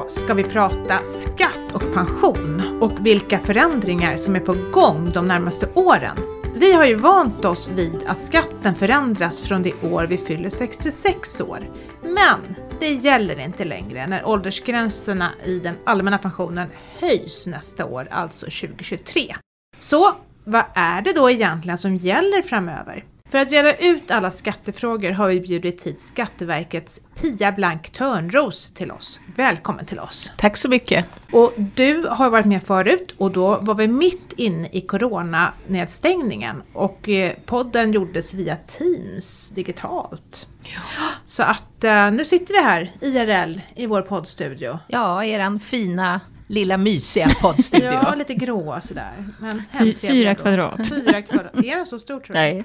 Idag ska vi prata skatt och pension och vilka förändringar som är på gång de närmaste åren. Vi har ju vant oss vid att skatten förändras från det år vi fyller 66 år. Men det gäller inte längre när åldersgränserna i den allmänna pensionen höjs nästa år, alltså 2023. Så vad är det då egentligen som gäller framöver? För att reda ut alla skattefrågor har vi bjudit hit Skatteverkets Pia Blank Törnros till oss. Välkommen till oss! Tack så mycket! Och du har varit med förut och då var vi mitt inne i coronanedstängningen och eh, podden gjordes via Teams digitalt. Ja. Så att uh, nu sitter vi här IRL i vår poddstudio. Ja, eran fina lilla mysiga poddstudio. ja, lite gråa sådär. Men Fyra kvadrat. Fyra kvadrat. Är den så stor tror jag? Nej.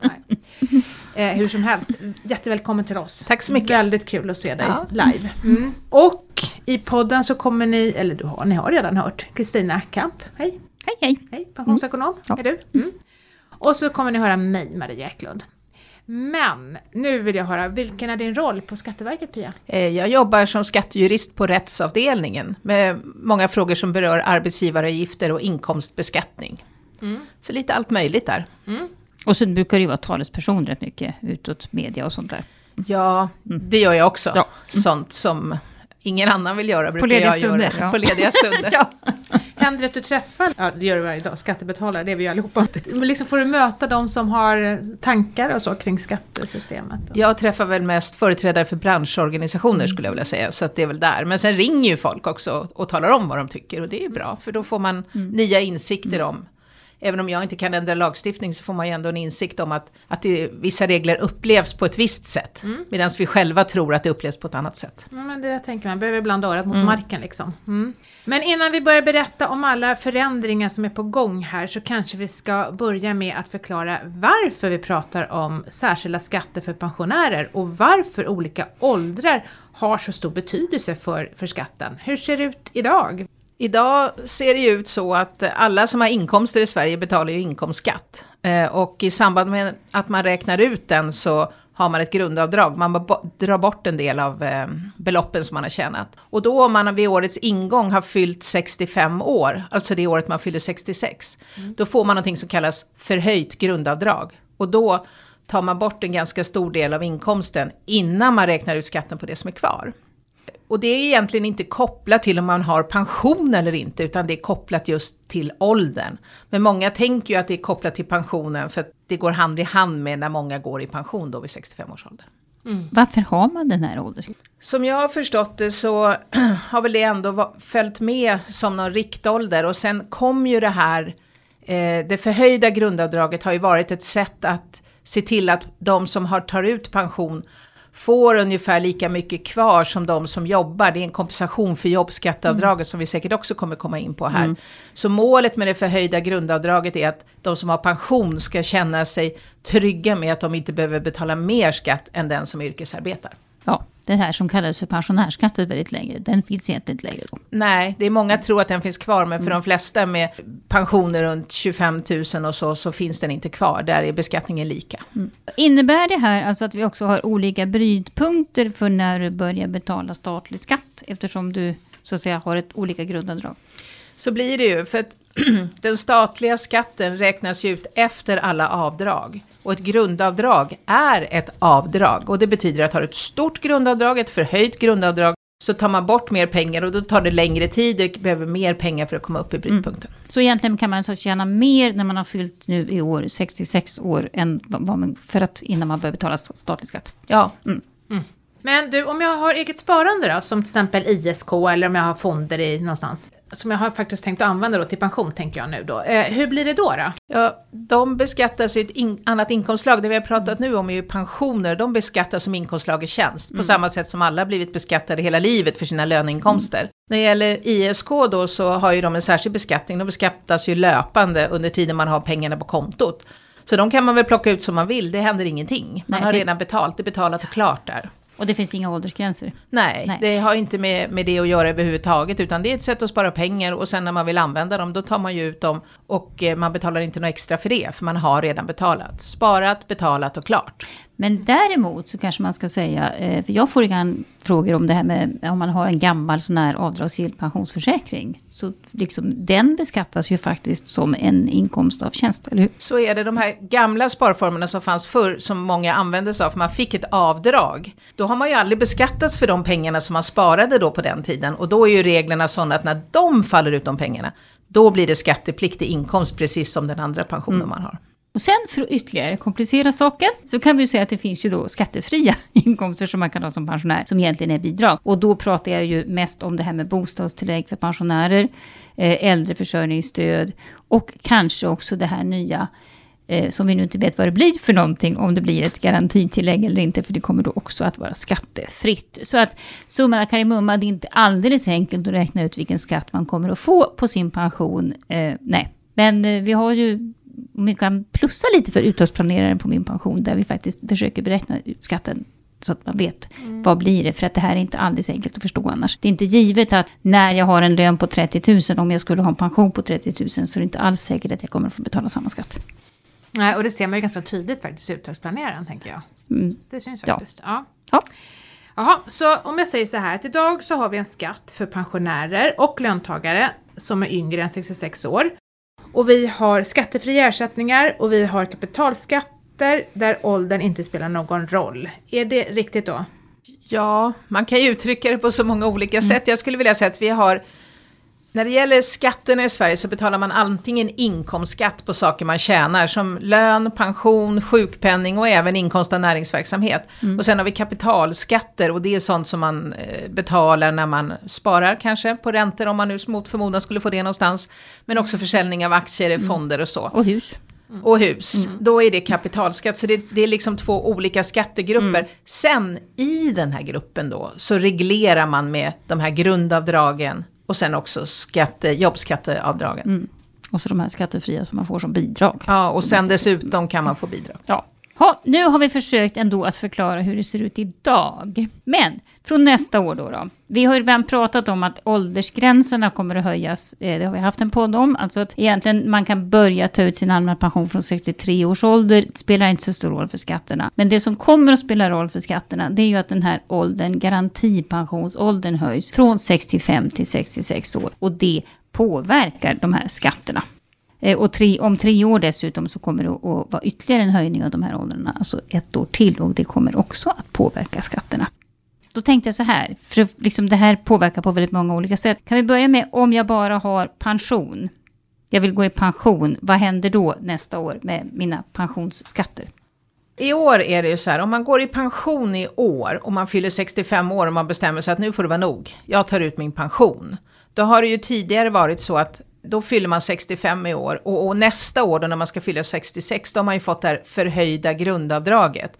Nej. Eh, hur som helst, jättevälkommen till oss. Tack så mycket. Väldigt kul att se dig ja. live. Mm. Och i podden så kommer ni, eller du har, ni har redan hört, Kristina Kamp. Hej! Hej hej! Hej, pensionsekonom mm. är du. Mm. Och så kommer ni höra mig, Maria Eklund. Men nu vill jag höra, vilken är din roll på Skatteverket Pia? Eh, jag jobbar som skattejurist på rättsavdelningen med många frågor som berör arbetsgivaravgifter och inkomstbeskattning. Mm. Så lite allt möjligt där. Mm. Och sen brukar du vara talesperson rätt mycket utåt media och sånt där. Ja, mm. det gör jag också. Ja. Sånt som ingen annan vill göra brukar jag stunder, göra ja. på lediga stunder. ja. Händer det att du träffar, ja det gör du varje dag, skattebetalare, det är vi ju allihopa. Men liksom får du möta de som har tankar och så kring skattesystemet? Jag träffar väl mest företrädare för branschorganisationer skulle jag vilja säga, så att det är väl där. Men sen ringer ju folk också och talar om vad de tycker och det är bra, för då får man mm. nya insikter mm. om även om jag inte kan ändra lagstiftning så får man ju ändå en insikt om att, att det, vissa regler upplevs på ett visst sätt. Mm. Medan vi själva tror att det upplevs på ett annat sätt. Ja, men det tänker man, behöver blanda örat mot mm. marken liksom. Mm. Men innan vi börjar berätta om alla förändringar som är på gång här så kanske vi ska börja med att förklara varför vi pratar om särskilda skatter för pensionärer och varför olika åldrar har så stor betydelse för, för skatten. Hur ser det ut idag? Idag ser det ju ut så att alla som har inkomster i Sverige betalar ju inkomstskatt. Eh, och i samband med att man räknar ut den så har man ett grundavdrag. Man drar bort en del av eh, beloppen som man har tjänat. Och då om man vid årets ingång har fyllt 65 år, alltså det året man fyller 66, mm. då får man någonting som kallas förhöjt grundavdrag. Och då tar man bort en ganska stor del av inkomsten innan man räknar ut skatten på det som är kvar. Och det är egentligen inte kopplat till om man har pension eller inte, utan det är kopplat just till åldern. Men många tänker ju att det är kopplat till pensionen för att det går hand i hand med när många går i pension då vid 65 års ålder. Mm. Varför har man den här åldersgränsen? Som jag har förstått det så har väl det ändå följt med som någon riktålder och sen kom ju det här, eh, det förhöjda grundavdraget har ju varit ett sätt att se till att de som har, tar ut pension får ungefär lika mycket kvar som de som jobbar. Det är en kompensation för jobbskatteavdraget mm. som vi säkert också kommer komma in på här. Mm. Så målet med det förhöjda grundavdraget är att de som har pension ska känna sig trygga med att de inte behöver betala mer skatt än den som yrkesarbetar. Ja, det här som kallades för pensionärsskatten väldigt länge, den finns egentligen inte längre då. Nej, det är många tror att den finns kvar, men för mm. de flesta med pensioner runt 25 000 och så, så finns den inte kvar. Där är beskattningen lika. Mm. Innebär det här alltså att vi också har olika brytpunkter för när du börjar betala statlig skatt? Eftersom du så att säga har ett olika grundavdrag. Så blir det ju, för att den statliga skatten räknas ut efter alla avdrag. Och ett grundavdrag är ett avdrag. Och det betyder att har du ett stort grundavdrag, ett förhöjt grundavdrag, så tar man bort mer pengar och då tar det längre tid och behöver mer pengar för att komma upp i brytpunkten. Mm. Så egentligen kan man alltså tjäna mer när man har fyllt nu i år 66 år än vad man, för att innan man börjar betala statlig skatt? Ja. Mm. Mm. Men du, om jag har eget sparande då, som till exempel ISK eller om jag har fonder i någonstans, som jag har faktiskt tänkt att använda då till pension, tänker jag nu då. Eh, hur blir det då? då? Ja, de beskattas i ett in, annat inkomstslag. Det vi har pratat nu om är ju pensioner, de beskattas som inkomstslag i tjänst. Mm. På samma sätt som alla blivit beskattade hela livet för sina löneinkomster. Mm. När det gäller ISK då så har ju de en särskild beskattning. De beskattas ju löpande under tiden man har pengarna på kontot. Så de kan man väl plocka ut som man vill, det händer ingenting. Man Nej, har redan betalt, det är betalat och klart där. Och det finns inga åldersgränser? Nej, Nej, det har inte med, med det att göra överhuvudtaget. Utan det är ett sätt att spara pengar och sen när man vill använda dem då tar man ju ut dem. Och eh, man betalar inte något extra för det, för man har redan betalat. Sparat, betalat och klart. Men däremot så kanske man ska säga, eh, för jag får ibland frågor om det här med om man har en gammal sån här avdragsgill pensionsförsäkring. Så liksom, den beskattas ju faktiskt som en inkomst av tjänst, eller hur? Så är det, de här gamla sparformerna som fanns förr, som många använde sig av, för man fick ett avdrag. Då har man ju aldrig beskattats för de pengarna som man sparade då på den tiden. Och då är ju reglerna sådana att när de faller ut de pengarna, då blir det skattepliktig inkomst precis som den andra pensionen mm. man har. Och sen för att ytterligare komplicera saken så kan vi ju säga att det finns ju då skattefria inkomster som man kan ha som pensionär som egentligen är bidrag. Och då pratar jag ju mest om det här med bostadstillägg för pensionärer, eh, äldreförsörjningsstöd och kanske också det här nya eh, som vi nu inte vet vad det blir för någonting, om det blir ett garantitillägg eller inte, för det kommer då också att vara skattefritt. Så att summa karimumma, det är inte alldeles enkelt att räkna ut vilken skatt man kommer att få på sin pension. Eh, nej, men eh, vi har ju om vi kan plussa lite för uttagsplaneraren på min pension, där vi faktiskt försöker beräkna skatten så att man vet mm. vad blir det. För att det här är inte alldeles enkelt att förstå annars. Det är inte givet att när jag har en lön på 30 000, om jag skulle ha en pension på 30 000, så är det inte alls säkert att jag kommer att få betala samma skatt. Nej, och det ser man ju ganska tydligt faktiskt i uttagsplaneraren, tänker jag. Mm. Det syns faktiskt. Ja. ja. Jaha, så om jag säger så här att idag så har vi en skatt för pensionärer och löntagare som är yngre än 66 år. Och vi har skattefria ersättningar och vi har kapitalskatter där åldern inte spelar någon roll. Är det riktigt då? Ja, man kan ju uttrycka det på så många olika mm. sätt. Jag skulle vilja säga att vi har när det gäller skatterna i Sverige så betalar man antingen inkomstskatt på saker man tjänar som lön, pension, sjukpenning och även inkomst av näringsverksamhet. Mm. Och sen har vi kapitalskatter och det är sånt som man eh, betalar när man sparar kanske på räntor om man nu mot förmodan skulle få det någonstans. Men också försäljning av aktier, mm. fonder och så. Och hus. Mm. Och hus, mm. då är det kapitalskatt. Så det, det, är liksom två olika skattegrupper. Mm. Sen i den här gruppen då så reglerar man med de här grundavdragen och sen också skatte, jobbskatteavdragen. Mm. Och så de här skattefria som man får som bidrag. Ja, och sen dessutom kan man få bidrag. Ja. Ha, nu har vi försökt ändå att förklara hur det ser ut idag. Men från nästa år då, då. Vi har ju redan pratat om att åldersgränserna kommer att höjas. Eh, det har vi haft en podd om. Alltså att egentligen man kan börja ta ut sin allmänna pension från 63 års ålder. Det spelar inte så stor roll för skatterna. Men det som kommer att spela roll för skatterna, det är ju att den här åldern, garantipensionsåldern höjs från 65 till 66 år. Och det påverkar de här skatterna. Eh, och tre, om tre år dessutom så kommer det att vara ytterligare en höjning av de här åldrarna. Alltså ett år till och det kommer också att påverka skatterna. Då tänkte jag så här, för liksom det här påverkar på väldigt många olika sätt. Kan vi börja med om jag bara har pension. Jag vill gå i pension. Vad händer då nästa år med mina pensionsskatter? I år är det ju så här, om man går i pension i år och man fyller 65 år och man bestämmer sig att nu får det vara nog, jag tar ut min pension. Då har det ju tidigare varit så att då fyller man 65 i år och, och, nästa år då när man ska fylla 66 då har man ju fått det här förhöjda grundavdraget.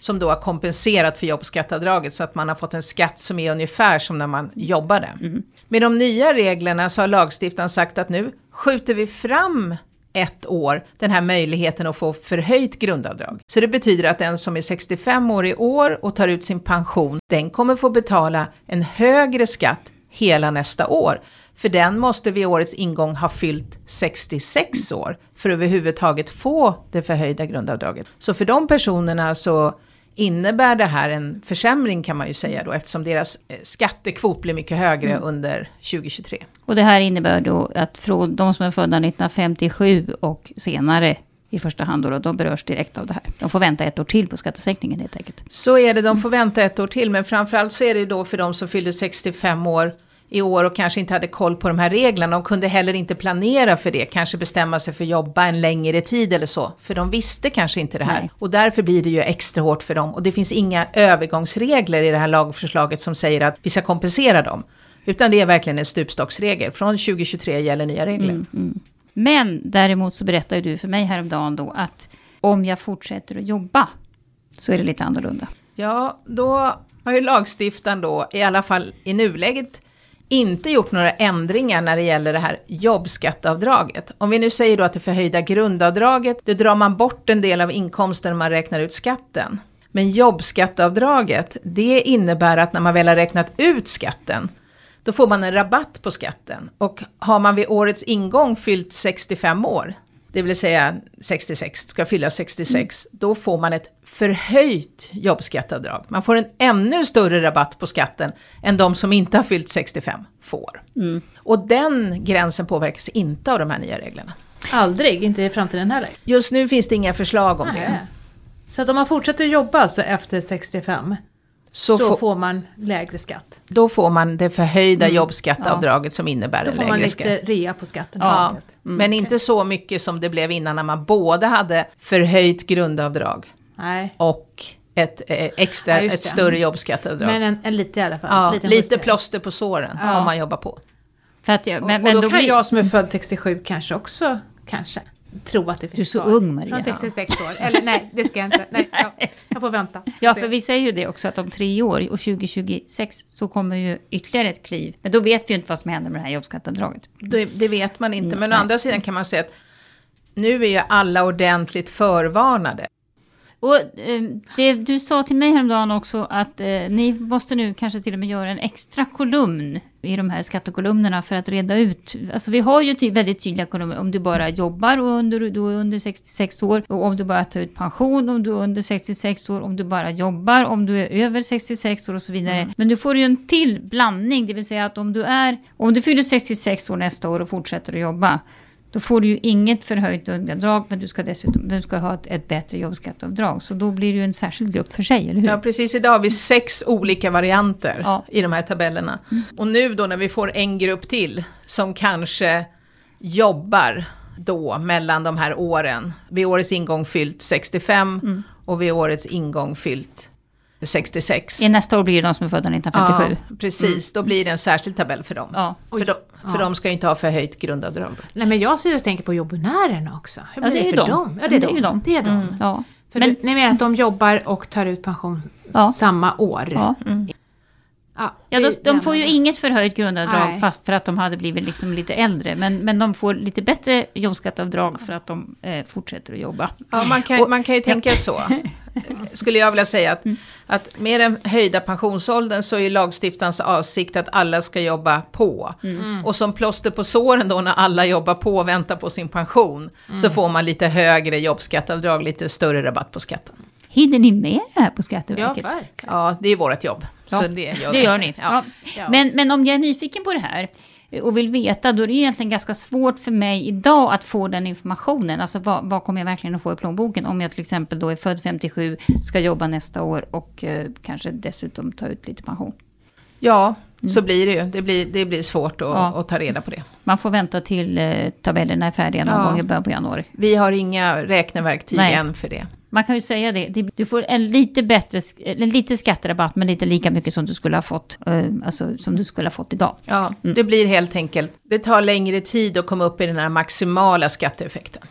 Som då har kompenserat för jobbskattavdraget så att man har fått en skatt som är ungefär som när man jobbade. Mm. Med de nya reglerna så har lagstiftaren sagt att nu skjuter vi fram ett år den här möjligheten att få förhöjt grundavdrag. Så det betyder att den som är 65 år i år och tar ut sin pension, den kommer få betala en högre skatt hela nästa år. För den måste vid årets ingång ha fyllt 66 år för att överhuvudtaget få det förhöjda grundavdraget. Så för de personerna så innebär det här en försämring kan man ju säga då eftersom deras eh, skattekvot blir mycket högre mm. under 2023. Och det här innebär då att från de som är födda 1957 och senare i första hand då, de berörs direkt av det här. De får vänta ett år till på skattesänkningen helt enkelt. Så är det, de får vänta ett år till men framförallt så är det då för de som fyller 65 år i år och kanske inte hade koll på de här reglerna. De kunde heller inte planera för det, kanske bestämma sig för att jobba en längre tid eller så. För de visste kanske inte det här. Nej. Och därför blir det ju extra hårt för dem. Och det finns inga övergångsregler i det här lagförslaget som säger att vi ska kompensera dem. Utan det är verkligen en stupstocksregel. Från 2023 gäller nya regler. Mm, mm. Men däremot så berättade du för mig häromdagen då att om jag fortsätter att jobba så är det lite annorlunda. Ja, då har ju lagstiftaren då i alla fall i nuläget inte gjort några ändringar när det gäller det här jobbskatteavdraget. Om vi nu säger då att det förhöjda grundavdraget, det drar man bort en del av inkomsten när man räknar ut skatten. Men jobbskatteavdraget, det innebär att när man väl har räknat ut skatten, då får man en rabatt på skatten. Och har man vid årets ingång fyllt 65 år, det vill säga 66, ska fylla 66, då får man ett förhöjt jobbskatteavdrag. Man får en ännu större rabatt på skatten än de som inte har fyllt 65 får. Och den gränsen påverkas inte av de här nya reglerna. Aldrig, inte i framtiden heller. Just nu finns det inga förslag om Nej. det. Så att om man fortsätter jobba alltså efter 65 Så, så, får, får man lägre skatt. då får man det förhöjda jobbskatteavdraget som innebär Då en får man lägre lite skatt. rea på skatten. Ja, enkelt. men inte så mycket som det blev innan när man både hade förhöjt grundavdrag Nej, och ett eh, extra, Ja, ett större jobbskatteavdrag. men en, en lite i alla fall. ja, lite justering. plåster på såren Ja. om man jobbar på. För att jag, men, och, men och då, kan blir- jag som är född 67 kanske också, kanske, tro att det finns Du är så kvar. ung, Maria. Från 66 år. Eller nej, det ska jag inte. Nej, jag, jag får vänta. Ja, för vi säger ju det också att om tre år och 2026 så kommer ju ytterligare ett kliv. Men då vet vi ju inte vad som händer med det här jobbskatteavdraget. Det, det vet man inte, men å nej. andra sidan kan man säga att nu är ju alla ordentligt förvarnade. Och eh, det, du sa till mig häromdagen också att eh, ni måste nu kanske till och med göra en extra kolumn i de här skattekolumnerna för att reda ut. Alltså vi har ju ty- väldigt tydliga kolumner om du bara jobbar och under, du är under 66 år och om du bara tar ut pension om du är under 66 år, om du bara jobbar, om du är över 66 år och så vidare. Men du får ju en till blandning, det vill säga att om du är, om du fyller 66 år nästa år och fortsätter att jobba då får du ju inget förhöjt undantag men du ska dessutom du ska ha ett, ett bättre jobbskatteavdrag. Så då blir det ju en särskild grupp för sig, eller hur? Ja, precis. Idag har vi sex olika varianter Ja. i de här tabellerna. Och nu då när vi får en grupp till som kanske jobbar då mellan de här åren. Vid årets ingång fyllt 65 och vid årets ingång fyllt 66. I nästa år blir det de som är födda 1957. Ja, precis. Då blir det en särskild tabell för dem. Ja. För, de, för de ska ju inte ha förhöjt grundavdrag. Nej, men jag ser och tänker på jobbonärerna också. Hur Ja, blir det är ju för de. dem? Ja, det är, Det är de. ju de. Det är de. Ja. För Men, du, ni menar att de jobbar och tar ut pension Ja. samma år? ja. Ja, Ja, de, de får ju inget förhöjt grundavdrag Nej. fast för att de hade blivit liksom lite äldre. Men, men de får lite bättre jobbskatteavdrag för att de eh, fortsätter att jobba. Ja, man kan, man kan ju tänka så. Skulle jag vilja säga att, att med den höjda pensionsåldern så är lagstiftarens avsikt att alla ska jobba på. Och som plåster på såren då när alla jobbar på och väntar på sin pension så får man lite högre jobbskatteavdrag, lite större rabatt på skatten. Hinner ni med det här på Ja, Skatteverket? verkligen. Ja, det är vårt jobb. Ja, så det gör, det gör ni. Ja. Ja. Men, men om jag är nyfiken på det här och vill veta, då är det egentligen ganska svårt för mig idag att få den informationen. Alltså vad, vad kommer jag verkligen att få i plånboken om jag till exempel då är född 57, ska jobba nästa år och eh, kanske dessutom ta ut lite pension. Ja, så blir det ju. Det blir, det blir svårt att, Ja. att ta reda på det. Man får vänta till eh, tabellerna är färdiga någon Ja. gång i början på januari. Vi har inga räkneverktyg Nej. än för det. Man kan ju säga det, du får en lite bättre, en lite skatterabatt men lite lika mycket som du skulle ha fått, eh, alltså som du skulle ha fått idag. Ja, det blir helt enkelt, det tar längre tid att komma upp i den här maximala skatteeffekten.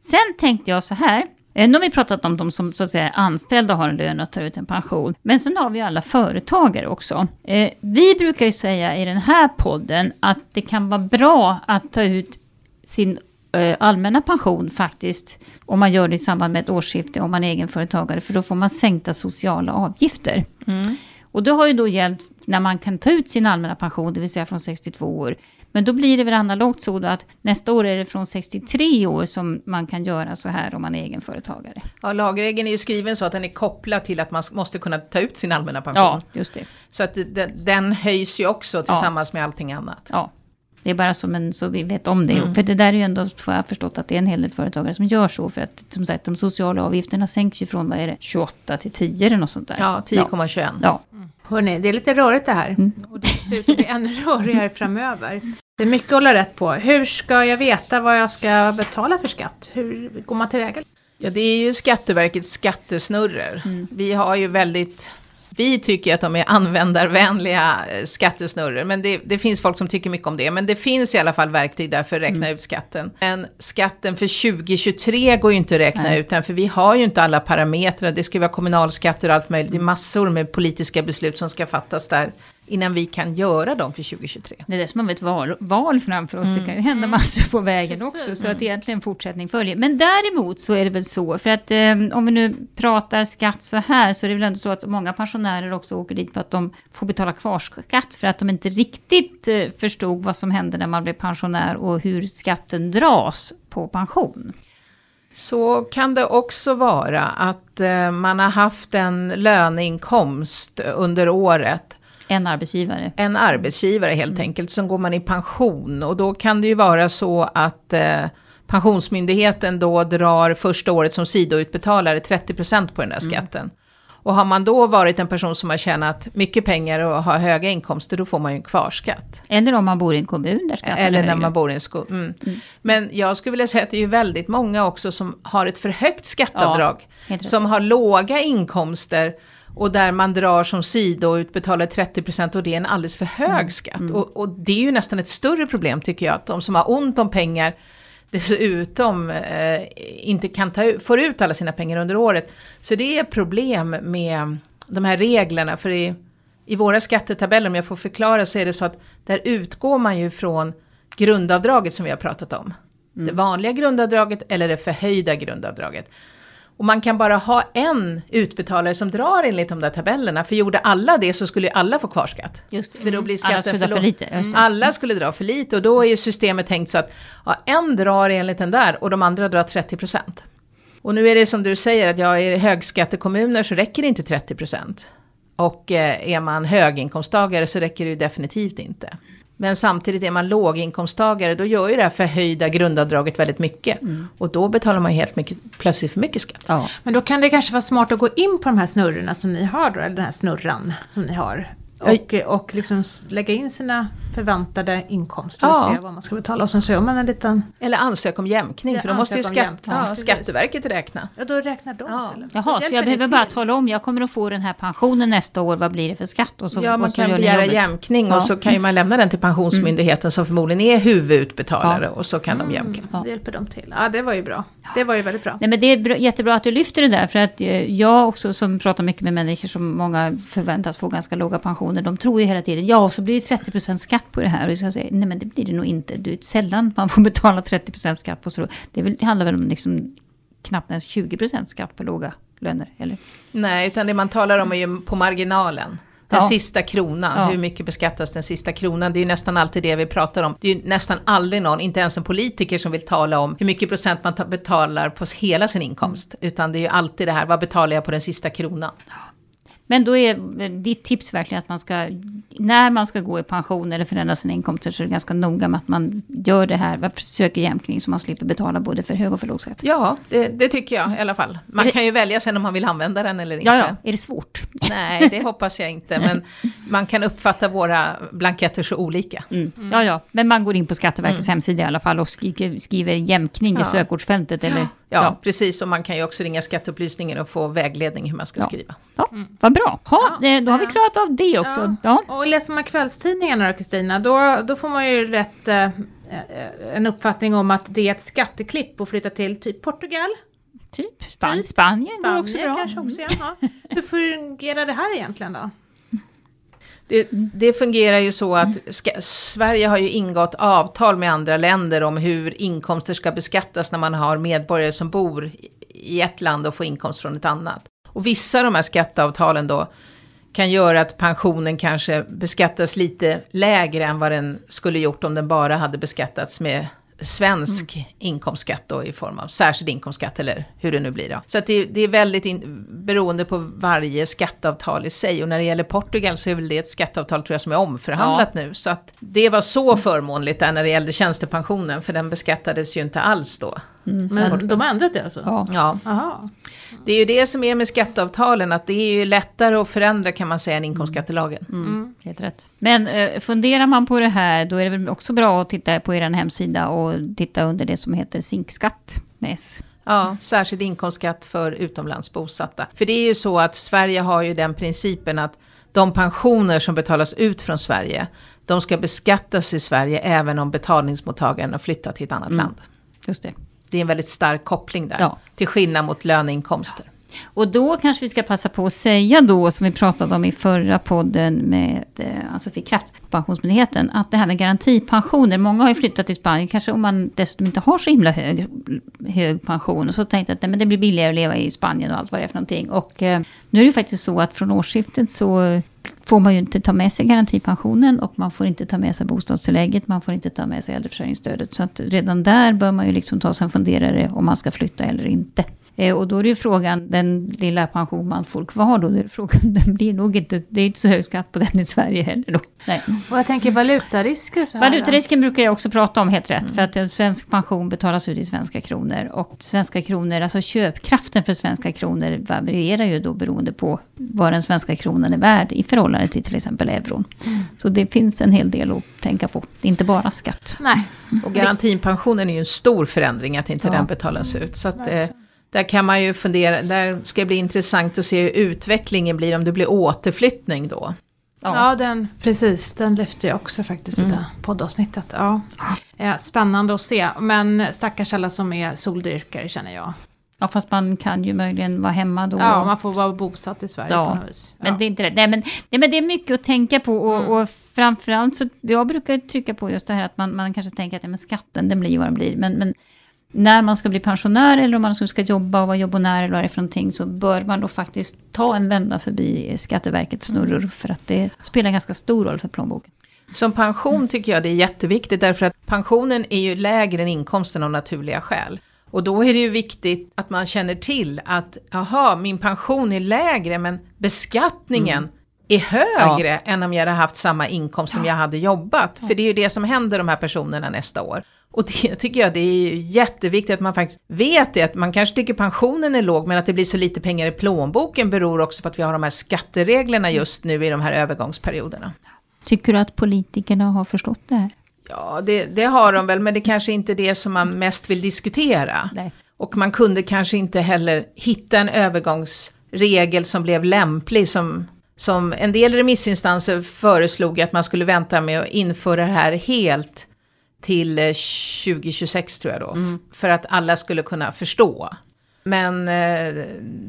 Sen tänkte jag så här. Nu har vi pratat om de som så att säga är anställda och har en lön och tar ut en pension. Men sen har vi alla företagare också. Eh, Vi brukar ju säga i den här podden att det kan vara bra att ta ut sin eh, allmänna pension faktiskt. Om man gör det i samband med ett årsskifte om man är egenföretagare. För då får man sänkta sociala avgifter. Och det har ju då gällt när man kan ta ut sin allmänna pension, det vill säga från 62 år. Men då blir det väl analogt så då att nästa år är det från 63 år som man kan göra så här om man är egenföretagare. Ja, lagregeln är ju skriven så att den är kopplad till att man måste kunna ta ut sin allmänna pension. Ja, just det. Så att den, den höjs ju också tillsammans med allting annat. Ja. Det är bara som en, så vi vet om det. För det där är ju ändå, får jag förstått, att det är en hel del företagare som gör så. För att som sagt, de sociala avgifterna sänks ju från, vad är det, 28 till 10 eller något sånt där. Ja, 10,21. Ja. Hörrni, det är lite rörigt det här. Och det ser ut att bli ännu rörigare framöver. Det är mycket att hålla rätt på. Hur ska jag veta vad jag ska betala för skatt? Hur går man tillväga? Ja, det är ju Skatteverkets skattesnurror. Vi har ju väldigt... Vi tycker att de är användarvänliga eh, skattesnurror, men det, det finns folk som tycker mycket om det. Men det finns i alla fall verktyg där för att räkna ut skatten. Men skatten för 2023 går ju inte att räkna Nej. ut än, för vi har ju inte alla parametrar. Det ska vara kommunalskatter och allt möjligt. Det är massor med politiska beslut som ska fattas där innan vi kan göra dem för 2023. Det är det som har vi ett val, val framför oss. Det kan ju hända massor på vägen Precis. också. Så att egentligen fortsättning följer. Men däremot så är det väl så, för att eh, om vi nu pratar skatt så här, så är det väl ändå så att många pensionärer också åker dit för att de får betala kvarskatt för att de inte riktigt eh, förstod vad som hände när man blev pensionär och hur skatten dras på pension. Så kan det också vara att eh, man har haft en löneinkomst under året. En arbetsgivare. En arbetsgivare helt Mm. enkelt, som går man i pension. Och då kan det ju vara så att eh, Pensionsmyndigheten då drar första året som sidoutbetalare 30% på den där Mm. skatten. Och har man då varit en person som har tjänat mycket pengar och har höga inkomster, då får man ju en kvarskatt. Eller om man bor i en kommun där skatten Eller är när man bor i en skola. Mm. Men jag skulle vilja säga att det är ju väldigt många också som har ett för högt skatteavdrag. rätt. som har låga inkomster och där man drar som sido och utbetalar 30% och det är en alldeles för hög Mm. skatt. Och, och det är ju nästan ett större problem tycker jag, att de som har ont om pengar dessutom eh, inte kan ta ut, får ut alla sina pengar under året. Så det är ett problem med de här reglerna. För i, i våra skattetabeller, om jag får förklara, så är det så att där utgår man ju från grundavdraget som vi har pratat om. Det vanliga grundavdraget eller det förhöjda grundavdraget. Och man kan bara ha en utbetalare som drar enligt de där tabellerna. För gjorde alla det så skulle ju alla få kvarskatt. Just det. För då blir Alla skatten skulle dra för låg. lite. Alla skulle dra för lite och då är systemet tänkt så att ja, en drar enligt den där och de andra drar 30%. Och nu är det som du säger att jag är högskattekommuner så räcker det inte 30%. Och eh, är man höginkomsttagare så räcker det ju definitivt inte. Men samtidigt är man låginkomsttagare då gör ju det här förhöjda grundavdraget väldigt mycket. Och då betalar man ju helt mycket, plötsligt för mycket skatt. Ja. Men då kan det kanske vara smart att gå in på de här snurrorna som ni har då, eller den här snurran som ni har. Och, och liksom lägga in sina förväntade inkomster och Ja. se vad man ska betala. Och sen så gör man en liten... Eller ansök om jämkning, Ja, för då måste ju skatt, ja. Skatteverket räkna. Ja, då räknar de Ja. till. Jaha, så jag behöver bara tala om, jag kommer att få den här pensionen nästa år, vad blir det för skatt? Och så, Ja, man och så kan begära jämkning Ja. och så kan ju man lämna den till Pensionsmyndigheten som förmodligen är huvudutbetalare och så kan de jämka. Ja. Det hjälper de till. Ja, det var ju bra. Det var ju väldigt bra. Nej, men det är bra, jättebra att du lyfter det där, för att eh, jag också som pratar mycket med människor som många förväntas få ganska låga pensioner, de tror ju hela tiden, ja, så blir det 30% skatt på det här. Och jag ska säga, nej men det blir det nog inte. Det är sällan man får betala 30% skatt på så. Det, väl, det handlar väl om liksom knappt ens 20% skatt på låga löner, eller? Nej, utan det man talar om är ju på marginalen. Den Ja. sista kronan, Ja. hur mycket beskattas den sista kronan? Det är ju nästan alltid det vi pratar om. Det är ju nästan aldrig någon, inte ens en politiker som vill tala om hur mycket procent man ta- betalar på hela sin inkomst. Utan det är ju alltid det här, vad betalar jag på den sista kronan? Men då är eh, ditt tips verkligen att man ska, när man ska gå i pension eller förändra sina inkomster, så är det ganska noga med att man gör det här, försöker jämkning så man slipper betala både för hög och för låg skatt. Ja, det, det tycker jag i alla fall. Man det- kan ju välja sen om man vill använda den eller inte. Ja, ja, är det svårt? Nej, det hoppas jag inte. Men man kan uppfatta våra blanketter så olika. Mm. Ja, ja, men man går in på Skatteverkets hemsida i alla fall och skriver, skriver jämkning Ja. i sökordsfältet. Eller, Ja, precis. Och man kan ju också ringa skatteupplysningen och få vägledning hur man ska Ja. skriva. Ja, vad bra. Ha, Ja. eh, då har vi klarat av det också. Ja. Och läser man kvällstidningarna då Kristina, då, då får man ju rätt eh, eh, en uppfattning om att det är ett skatteklipp att flytta till typ Portugal. Typ. Span Typ. Spanien, går Spanien också bra. kanske också, ja. ja. Hur fungerar det här egentligen då? Det, det fungerar ju så att ska, Sverige har ju ingått avtal med andra länder om hur inkomster ska beskattas när man har medborgare som bor i- i ett land och får inkomst från ett annat. Och vissa av de här skatteavtalen då kan göra att pensionen kanske beskattas lite lägre än vad den skulle gjort om den bara hade beskattats med svensk inkomstskatt då i form av särskild inkomstskatt eller hur det nu blir då. Så att det, det är väldigt in, beroende på varje skatteavtal i sig och när det gäller Portugal så är väl det ett skatteavtal tror jag som är omförhandlat nu. Så att det var så förmånligt där när det gällde tjänstepensionen för den beskattades ju inte alls då. Men de har ändrat det alltså? Ja. Ja, Aha. det är ju det som är med skatteavtalen att det är ju lättare att förändra kan man säga än inkomstskattelagen. Mm, helt rätt. Men eh, funderar man på det här, då är det väl också bra att titta på er hemsida och titta under det som heter zinkskatt med S. Ja, särskild inkomstskatt för utomlands bosatta. För det är ju så att Sverige har ju den principen att de pensioner som betalas ut från Sverige, de ska beskattas i Sverige även om betalningsmottagaren har flyttat till ett annat land. Just det. Det är en väldigt stark koppling där, Ja. till skillnad mot löneinkomster. Och då kanske vi ska passa på att säga då, som vi pratade om i förra podden med eh, alltså för Kraftpensionsmyndigheten, att det här med garantipensioner, många har ju flyttat till Spanien, kanske om man dessutom inte har så himla hög, hög pension, och så tänkte jag att men det blir billigare att leva i Spanien och allt vad det är för någonting. Och eh, nu är det faktiskt så att från årsskiftet så får man ju inte ta med sig garantipensionen och man får inte ta med sig bostadstillägget, man får inte ta med sig äldreförsörjningsstödet. Så att redan där bör man ju liksom ta sig en funderare om man ska flytta eller inte. Eh, och då är det ju frågan, den lilla pension man får kvar då, det är frågan, den blir nog inte, det är inte så hög skatt på den i Sverige heller då. Nej. Och jag tänker valutarisker så här Valutarisken brukar jag också prata om, helt rätt. Mm. För att en svensk pension betalas ut i svenska kronor. Och svenska kronor, alltså köpkraften för svenska kronor varierar ju då beroende på vad den svenska kronan är värd i förhållande till till exempel euron. Mm. Så det finns en hel del att tänka på, inte bara skatt. Nej. Och garantipensionen är ju en stor förändring att inte ja. den betalas ut. Så att, eh, där kan man ju fundera, där ska det bli intressant att se hur utvecklingen blir om det blir återflyttning då. Ja, ja den, precis, den lyfte jag också faktiskt mm. i det poddavsnittet. Ja. ja. Spännande att se, men stackars alla som är soldyrkare känner jag. Ja, fast man kan ju möjligen vara hemma då. Ja, man får vara bosatt i Sverige ja. på något vis. Ja. Men det är inte det. Nej men, nej, men det är mycket att tänka på. Och, mm. och framförallt så, jag brukar trycka på just det här att man, man kanske tänker att ja, men skatten, den blir ju vad den blir. Men, men när man ska bli pensionär eller om man ska jobba och vara jobbonär eller vad det är för någonting så bör man då faktiskt ta en vända förbi Skatteverkets snurror för att det spelar en ganska stor roll för plånboken. Som pension tycker jag det är jätteviktigt därför att pensionen är ju lägre än inkomsten av naturliga skäl. Och då är det ju viktigt att man känner till att, jaha, min pension är lägre men beskattningen mm. är högre ja. än om jag hade haft samma inkomst om jag hade jobbat. För det är ju det som händer de här personerna nästa år. Och det tycker jag det är jätteviktigt att man faktiskt vet det, att man kanske tycker pensionen är låg men att det blir så lite pengar i plånboken beror också på att vi har de här skattereglerna just nu i de här övergångsperioderna. Tycker du att politikerna har förstått det här? Ja, det, det har de väl, men det kanske inte är det som man mest vill diskutera. Nej. Och man kunde kanske inte heller hitta en övergångsregel som blev lämplig, som, som en del remissinstanser föreslog att man skulle vänta med att införa det här helt till 2026 eh, tror jag då. Mm. För att alla skulle kunna förstå. Men eh,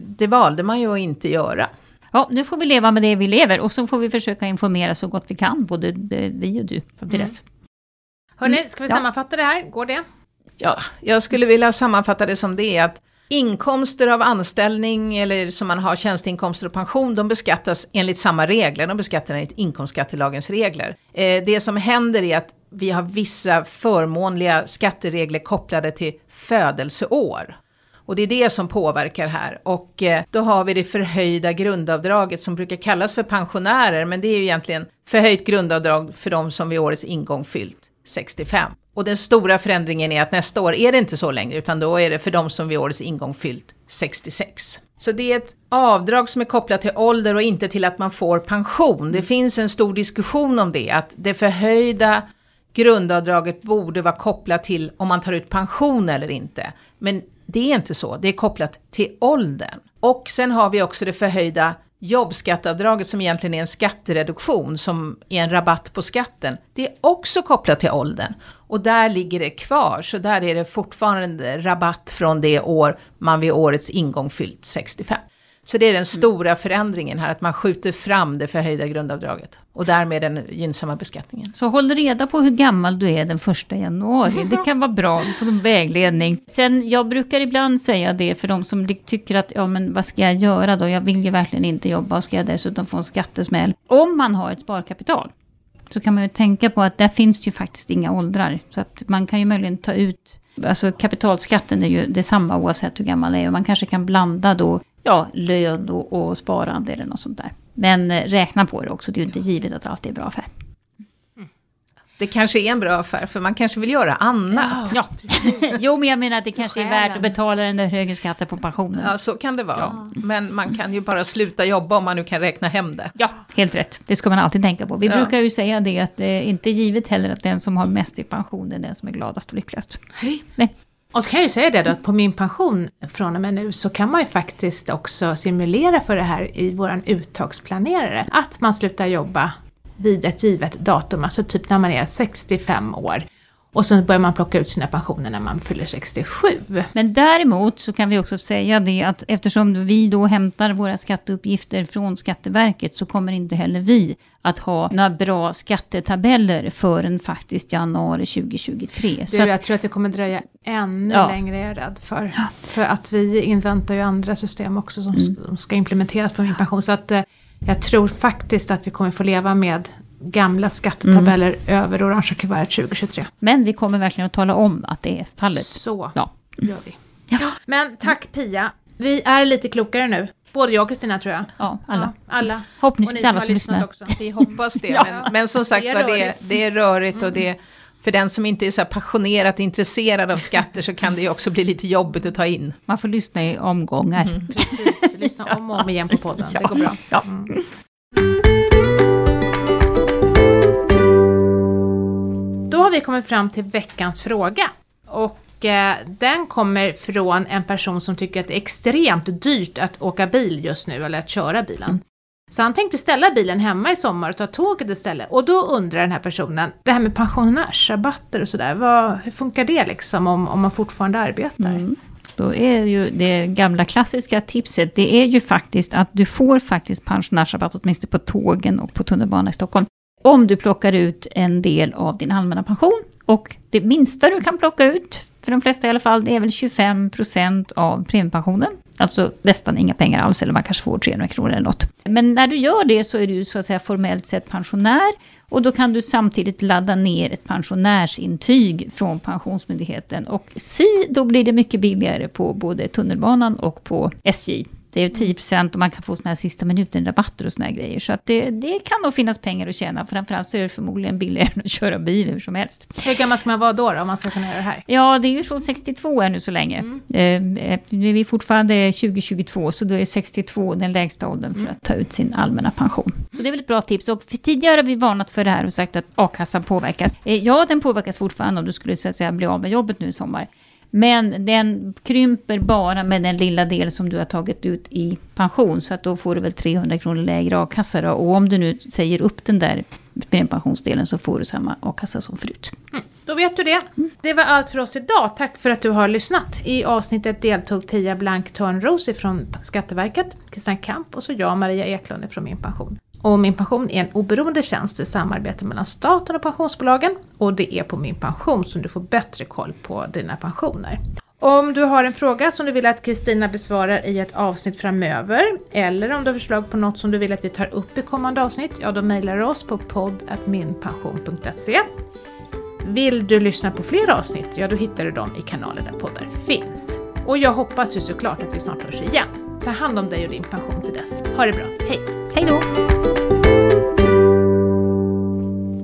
det valde man ju att inte göra. Ja, nu får vi leva med det vi lever och så får vi försöka informera så gott vi kan, både vi och du, till mm. dess. Hörni, ska vi sammanfatta ja. det här? Går det? Ja, jag skulle vilja sammanfatta det som det är att Inkomster av anställning eller som man har tjänsteinkomster och pension, de beskattas enligt samma regler, de beskattas enligt inkomstskattelagens regler. Eh, det som händer är att vi har vissa förmånliga skatteregler kopplade till födelseår. Och det är det som påverkar här. Och eh, då har vi det förhöjda grundavdraget som brukar kallas för pensionärer, men det är ju egentligen förhöjt grundavdrag för de som vid årets ingång fyllt 65. Och den stora förändringen är att nästa år är det inte så längre, utan då är det för de som vid årets ingång fyllt 66. Så det är ett avdrag som är kopplat till ålder och inte till att man får pension. Det finns en stor diskussion om det, att det förhöjda grundavdraget borde vara kopplat till om man tar ut pension eller inte. Men det är inte så, det är kopplat till åldern. Och sen har vi också det förhöjda jobbskatteavdraget som egentligen är en skattereduktion som är en rabatt på skatten. Det är också kopplat till åldern. Och där ligger det kvar, så där är det fortfarande rabatt från det år man vid årets ingång fyllt 65. Så det är den stora förändringen här, att man skjuter fram det förhöjda grundavdraget. Och därmed den gynnsamma beskattningen. Så håll reda på hur gammal du är den första januari. Det kan vara bra, du får en vägledning. Sen, jag brukar ibland säga det för de som tycker att, ja men vad ska jag göra då? Jag vill ju verkligen inte jobba och ska jag dessutom få en skattesmäll. Om man har ett sparkapital. Så kan man ju tänka på att där finns det ju faktiskt inga åldrar. Så att man kan ju möjligen ta ut Alltså kapitalskatten är ju detsamma oavsett hur gammal man är. Och man kanske kan blanda då ja, lön och, och sparande eller något sånt där. Men eh, räkna på det också, det är ju inte givet att allt är bra affär. Det kanske är en bra affär, för man kanske vill göra annat. Ja. jo, men jag menar att det kanske är värt att betala den där högre skatten på pensionen. Ja, så kan det vara. Ja. Men man kan ju bara sluta jobba om man nu kan räkna hem det. Ja, helt rätt. Det ska man alltid tänka på. Vi ja. brukar ju säga det att det är inte givet heller att den som har mest i pension är den som är gladast och lyckligast. Hej. Nej. Och så kan jag ju säga det då att på min pension från och med nu så kan man ju faktiskt också simulera för det här i våran uttagsplanerare. Att man slutar jobba vid ett givet datum, alltså typ när man är 65 år. Och sen börjar man plocka ut sina pensioner när man fyller 67. Men däremot så kan vi också säga det att eftersom vi då hämtar våra skatteuppgifter från Skatteverket så kommer inte heller vi att ha några bra skattetabeller förrän faktiskt januari 2023. Du, så att, jag tror att det kommer dröja ännu Ja. längre, är jag rädd för. För att vi inväntar ju andra system också som, Mm. ska implementeras på min pension. Så att eh, jag tror faktiskt att vi kommer få leva med gamla skattetabeller Mm. över orangea kuvertet 2023. men vi kommer verkligen att tala om att det är fallet. Så Ja. gör vi. Ja. Men tack Pia. Vi är lite klokare nu. Både jag och Kristina tror jag. Ja, alla. Ja, alla. Och ni Förhoppningsvis som alla har som lyssnat lyssnar. också. Vi hoppas det. Ja. Men, men som sagt Det är var, det, det är rörigt och det för den som inte är så passionerat intresserad av skatter så kan det ju också bli lite jobbigt att ta in. Man får lyssna i omgångar. Precis, lyssna om och om igen på podden. Det går bra. Ja. Då har vi kommit fram till veckans fråga. Och eh, den kommer från en person som tycker att det är extremt dyrt att åka bil just nu, eller att köra bilen. Så han tänkte ställa bilen hemma i sommar och ta tåget istället. Och då undrar den här personen, det här med pensionärsrabatter och sådär, vad- hur funkar det liksom om, om man fortfarande arbetar? Mm. Då är ju det gamla klassiska tipset, det är ju faktiskt att du får faktiskt pensionärsrabatt åtminstone på tågen och på tunnelbanan i Stockholm. Om du plockar ut en del av din allmänna pension. Och det minsta du kan plocka ut, för de flesta i alla fall, det är väl 25% av premiepensionen. Alltså nästan inga pengar alls, eller man kanske får 300 kronor eller något. Men när du gör det så är du så att säga formellt sett pensionär. Och då kan du samtidigt ladda ner ett pensionärsintyg från Pensionsmyndigheten. Och si, då blir det mycket billigare på både tunnelbanan och på SJ. Det är 10% och man kan få såna här sista minuten-rabatter och såna här grejer. Så att det, det kan nog finnas pengar att tjäna. Framförallt så är det förmodligen billigare än att köra bil hur som helst. Hur gammal ska man vara då, då om man ska kunna göra det här? Ja, det är ju från 62 ännu så länge. Eh, eh, nu är vi fortfarande 2022, så då är 62 den lägsta åldern för att ta ut sin allmänna pension. Så det är väl ett bra tips. Och tidigare har vi varnat för det här och sagt att a-kassan påverkas. Eh, ja, den påverkas fortfarande om du skulle så att säga, bli av med jobbet nu i sommar. Men den krymper bara med den lilla del som du har tagit ut i pension. Så att då får du väl 300 kronor lägre a-kassa då. Och om du nu säger upp den där premiepensionsdelen så får du samma a-kassa som förut. Då vet du det. Det var allt för oss idag. Tack för att du har lyssnat. I avsnittet deltog Pia Blank Törnros från Skatteverket, Christian Kamp och så jag, Maria Eklund från Min Pension. Och Min Pension är en oberoende tjänst i samarbete mellan staten och pensionsbolagen. Och det är på Min Pension som du får bättre koll på dina pensioner. Om du har en fråga som du vill att Kristina besvarar i ett avsnitt framöver, eller om du har förslag på något som du vill att vi tar upp i kommande avsnitt, ja då mejlar du oss på podd.minpension.se. Vill du lyssna på fler avsnitt, ja då hittar du dem i kanalen där poddar finns. Och jag hoppas ju såklart att vi snart hörs igen. Ta hand om dig och din pension till dess. Ha det bra, hej! Hej då!